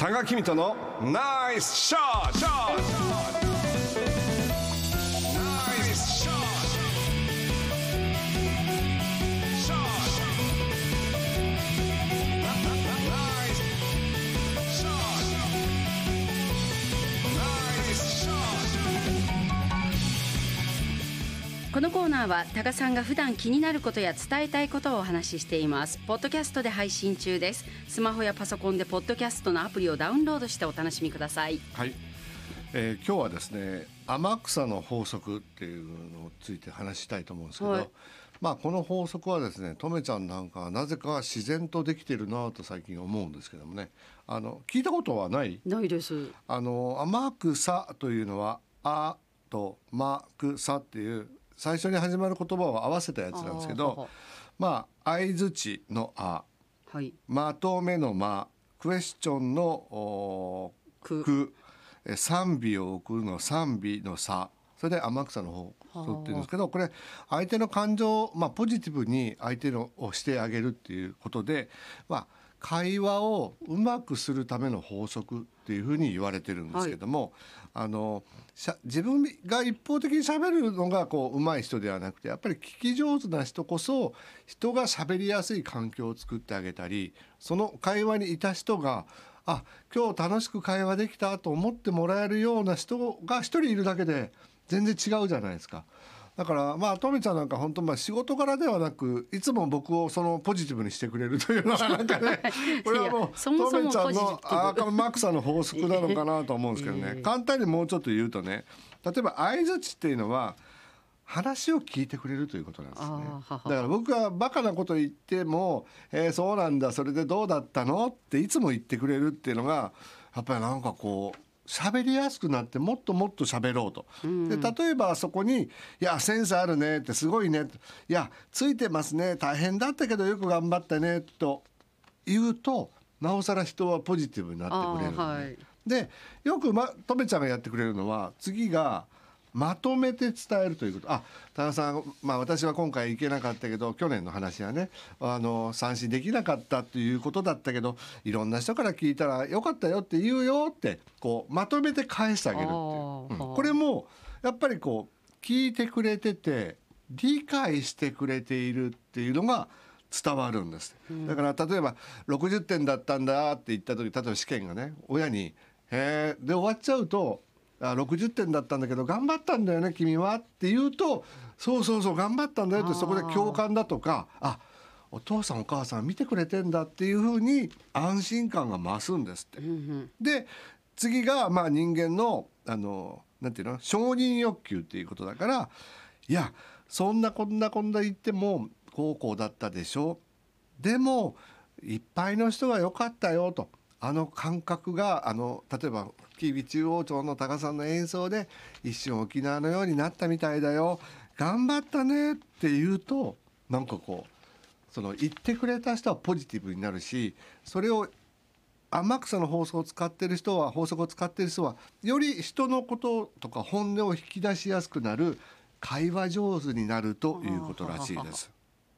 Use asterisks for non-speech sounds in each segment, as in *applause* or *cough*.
多賀君とのナイスショットこのコーナーは多賀さんが普段気になることや伝えたいことをお話ししています。ポッドキャストで配信中です。スマホやパソコンでポッドキャストのアプリをダウンロードしてお楽しみください。はい、えー今日はですね天草の法則っていうのについて話したいと思うんですけど、はい。まあこの法則はですねとめちゃんなんかはなぜか自然とできてるなと最近思うんですけどもね。あの聞いたことはない？ないです。あの天草というのは「あ」と「まくさ」っていう最初に始まる言葉を合わせたやつなんですけどはまあ相づちの「あ」はい。まとめの「ま」クエスチョンのおく。賛美を送るの賛美の差それで天草の方そうっていうんですけどこれ相手の感情まあポジティブに相手のをしてあげるっていうことでまあ会話をうまくするための法則っていうふうに言われてるんですけども、あのしゃ自分が一方的に喋るのがこう上手い人ではなくてやっぱり聞き上手な人こそ人が喋りやすい環境を作ってあげたりその会話にいた人があ今日楽しく会話できたと思ってもらえるような人が一人いるだけで全然違うじゃないですか。だからまあとめちゃんなんか本当まあ仕事柄ではなくいつも僕をそのポジティブにしてくれるというのは *laughs* なんかねこれはもうとめちゃんそもポジティブ。の赤マクサの法則なのかなと思うんですけどね、ええ。簡単にもうちょっと言うとね例えば相づちっていうのは話を聞いてくれるということなんですね。だから僕がバカなこと言っても「えーそうなんだそれでどうだったの?」っていつも言ってくれるっていうのがやっぱりなんかこう喋りやすくなってもっともっと喋ろうと。で例えばそこに「いやセンスあるね」って「すごいね」って「いやついてますね。大変だったけどよく頑張ったね」と言うとなおさら人はポジティブになってくれるはい。でよく、ま、とめちゃんがやってくれるのは次がまとめて伝えるということ。あ田中さん、まあ、私は今回行けなかったけど去年の話はねあの三振できなかったということだったけどいろんな人から聞いたらよかったよって言うよってこうまとめて返してあげるっていう、うん。これもやっぱりこう聞いてくれてて理解してくれているっていうのが伝わるんです、だから例えば60点だったんだって言った時例えば試験がね親に「へえ」で終わっちゃうと「あ60点だったんだけど頑張ったんだよね君は」って言うと「そうそうそう頑張ったんだよ」ってそこで共感だとか「あお父さんお母さん見てくれてんだ」っていうふうに安心感が増すんですって。で次がまあ人間のあのなんていうの？承認欲求っていうことだからいやそんなこんなこんな言ってもこうこうだったでしょ？でもいっぱいの人が良かったよとあの感覚があの例えばキービ中央町の高さんの演奏で一瞬沖縄のようになったみたいだよ。頑張ったねって言うとなんかこうその言ってくれた人はポジティブになるしそれを天草の法則を使ってる人は法則を使ってる人はより人のこととか本音を引き出しやすくなる会話上手になるということらしいです。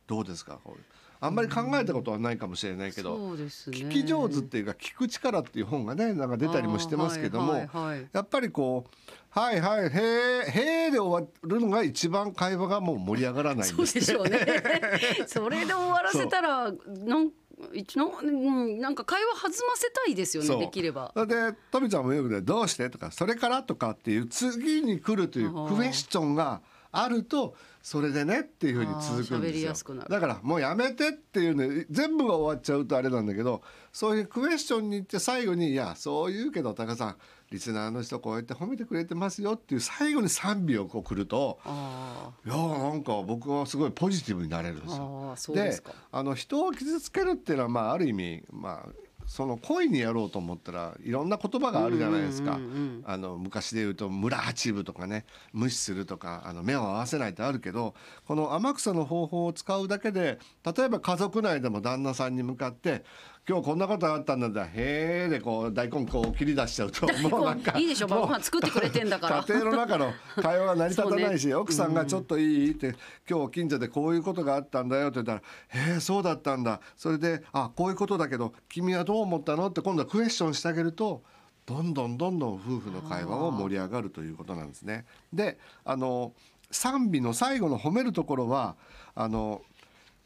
どうですかこれあんまり考えたことはないかもしれないけど、そうですね。聞き上手っていうか聞く力っていう本がねなんか出たりもしてますけども、はいはいはい。やっぱりこう「はいはいへえへえ」で終わるのが一番会話がもう盛り上がらないんそうですでしょうね。*laughs* それで終わらせたらなん一のうんなんか会話弾ませたいですよねできれば。でとみちゃんもよくね「どうして?」とか「それから?」とかっていう次に来るというクエスチョンがあるとそれでねっていうふうに続くんですよ。だからもうやめてっていうね全部が終わっちゃうとあれなんだけどそういうクエスチョンに行って最後に「いやそう言うけどタカさんリスナーの人こうやって褒めてくれてますよ」っていう最後に賛美をこう来るとあいやーなんか僕はすごいポジティブになれるんですよ。であの人を傷つけるっていうのはまあある意味まあその恋にやろうと思ったらいろんな言葉があるじゃないですか。うんうんうんうんあの昔で言うと村八分とかね無視するとかあの目を合わせないってあるけどこの天草の方法を使うだけで例えば家族内でも旦那さんに向かって今日こんなことがあったんだ。へえでこう大根こう切り出しちゃうと。もうなんかいいでしょ。晩ご飯作ってくれてんだから。家庭の中の会話が成り立たないし、ね。奥さんがちょっといいって、今日近所でこういうことがあったんだよって言ったら「へえそうだったんだ。それであこういうことだけど君はどう思ったの?」って今度はクエスチョンしてあげるとどんどんどんどん夫婦の会話も盛り上がるということなんですね。であの賛美の最後の褒めるところはあの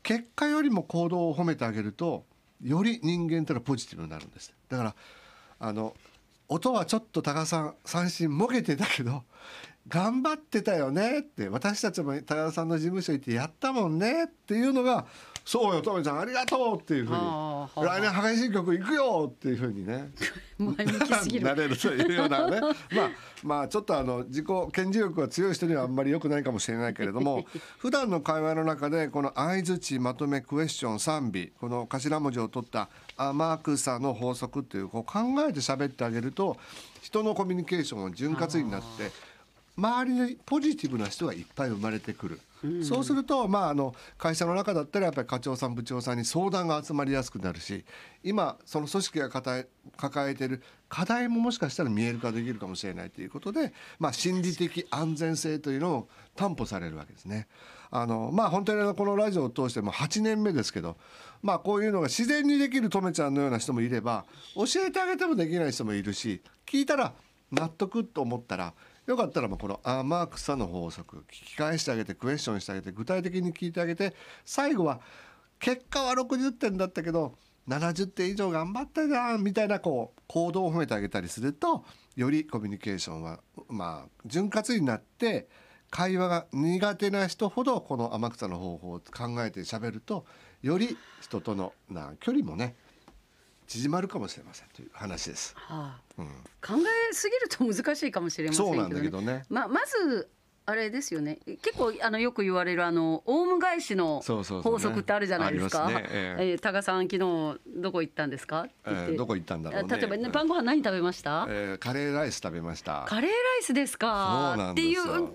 結果よりも行動を褒めてあげるとより人間というのはポジティブになるんです。だからあの音はちょっと高さん三振もげてたけど *laughs* 頑張ってたよねって私たちも高田さんの事務所行ってやったもんねっていうのがそうよトメちゃんありがとうっていうふうに。来年激しい曲行くよっていうふうにね。*laughs* なれるというようなね。*laughs* まあまあちょっとあの自己顕示欲が強い人にはあんまり良くないかもしれないけれども *laughs* 普段の会話の中でこの相づちまとめクエスチョン賛美この頭文字を取った天草の法則っていうこう考えて喋ってあげると人のコミュニケーションが潤滑になって周りにポジティブな人がいっぱい生まれてくる、そうすると、まあ、あの会社の中だったらやっぱり課長さん部長さんに相談が集まりやすくなるし今その組織が抱えている課題ももしかしたら見える化できるかもしれないということで、まあ、心理的安全性というのを担保されるわけですね。あのまあ本当にこのラジオを通しても8年目ですけど、まあ、こういうのが自然にできるとめちゃんのような人もいれば教えてあげてもできない人もいるし聞いたら納得と思ったらよかったらまあこの天草の法則聞き返してあげてクエスチョンしてあげて具体的に聞いてあげて最後は結果は60点だったけど70点以上頑張ったじゃんみたいなこう行動を褒めてあげたりするとよりコミュニケーションはまあ潤滑になって会話が苦手な人ほどこの天草の方法を考えて喋るとより人とのな距離もね縮まるかもしれませんという話です。はあうん、考えすぎると難しいかもしれませんけど、ね、そうなんだけどね。ままずあれですよね。結構あのよく言われるあのオウム返しの法則ってあるじゃないですか。ええ。えー多賀さん昨日どこ行ったんですか？えーどこ行ったんだろうね。例えばね晩ご飯何食べました、えーカレーライス食べました。カレーライスですか？っていうオウム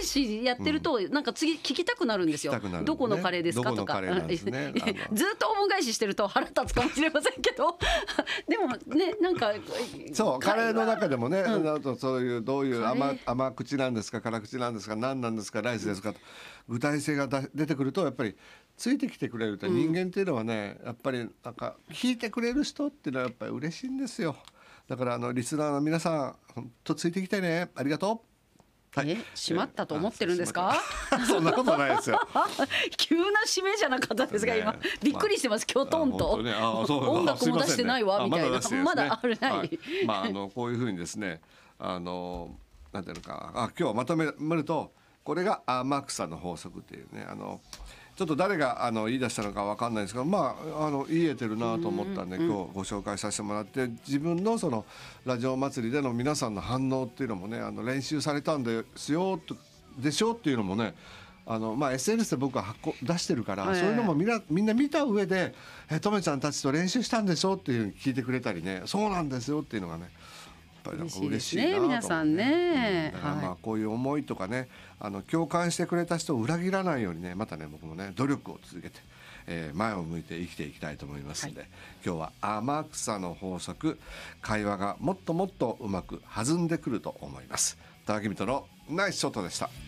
返しやってると、なんか次聞きたくなるんですよ、ね。どこのカレーですか？とか。ね。*laughs* ずっとオウム返ししてると腹立つかもしれませんけど。*laughs* でもねなんかそうカレーの中でもね、うん。そういうどういう甘甘口なんですか？辛口なんですか何なんですかライスですかと。具体性がだ出てくるとやっぱりついてきてくれると人間っていうのはね、やっぱりなんか聞いてくれる人っていうのはやっぱり嬉しいんですよ。だからあのリスナーの皆さん本当ついてきてね。ありがとう。はい。え閉まったと思ってるんですか？あ *laughs* そんなことないですよ。*laughs* 急な締めじゃなかったですが、ね今。びっくりしてます、きょとんと、ね音楽も出してないわあみたいな、まだあるない。まああのこういうふうにですねあのなんていうのか。あ今日まとめるとこれが天草の法則っていうね。あのちょっと誰があの言い出したのかわかんないですけどまああの言えてるなと思ったんで、今日ご紹介させてもらって自分のそのラジオ祭りでの皆さんの反応っていうのもねあの練習されたんですよとでしょっていうのもねあのまあ、SNS で僕は発行出してるから、ええそういうのもみんなみんな見た上で「えとめちゃんたちと練習したんでしょ?」っていうふうに聞いてくれたりね「そうなんですよ」っていうのがねぱりなんか嬉しいなとね皆さんね。うん。だからまあはいこういう思いとかねあの共感してくれた人を裏切らないようにねまたね僕もね努力を続けて、えー前を向いて生きていきたいと思いますので、今日は天草の法則会話がもっともっとうまく弾んでくると思います。高木人のナイスショットでした。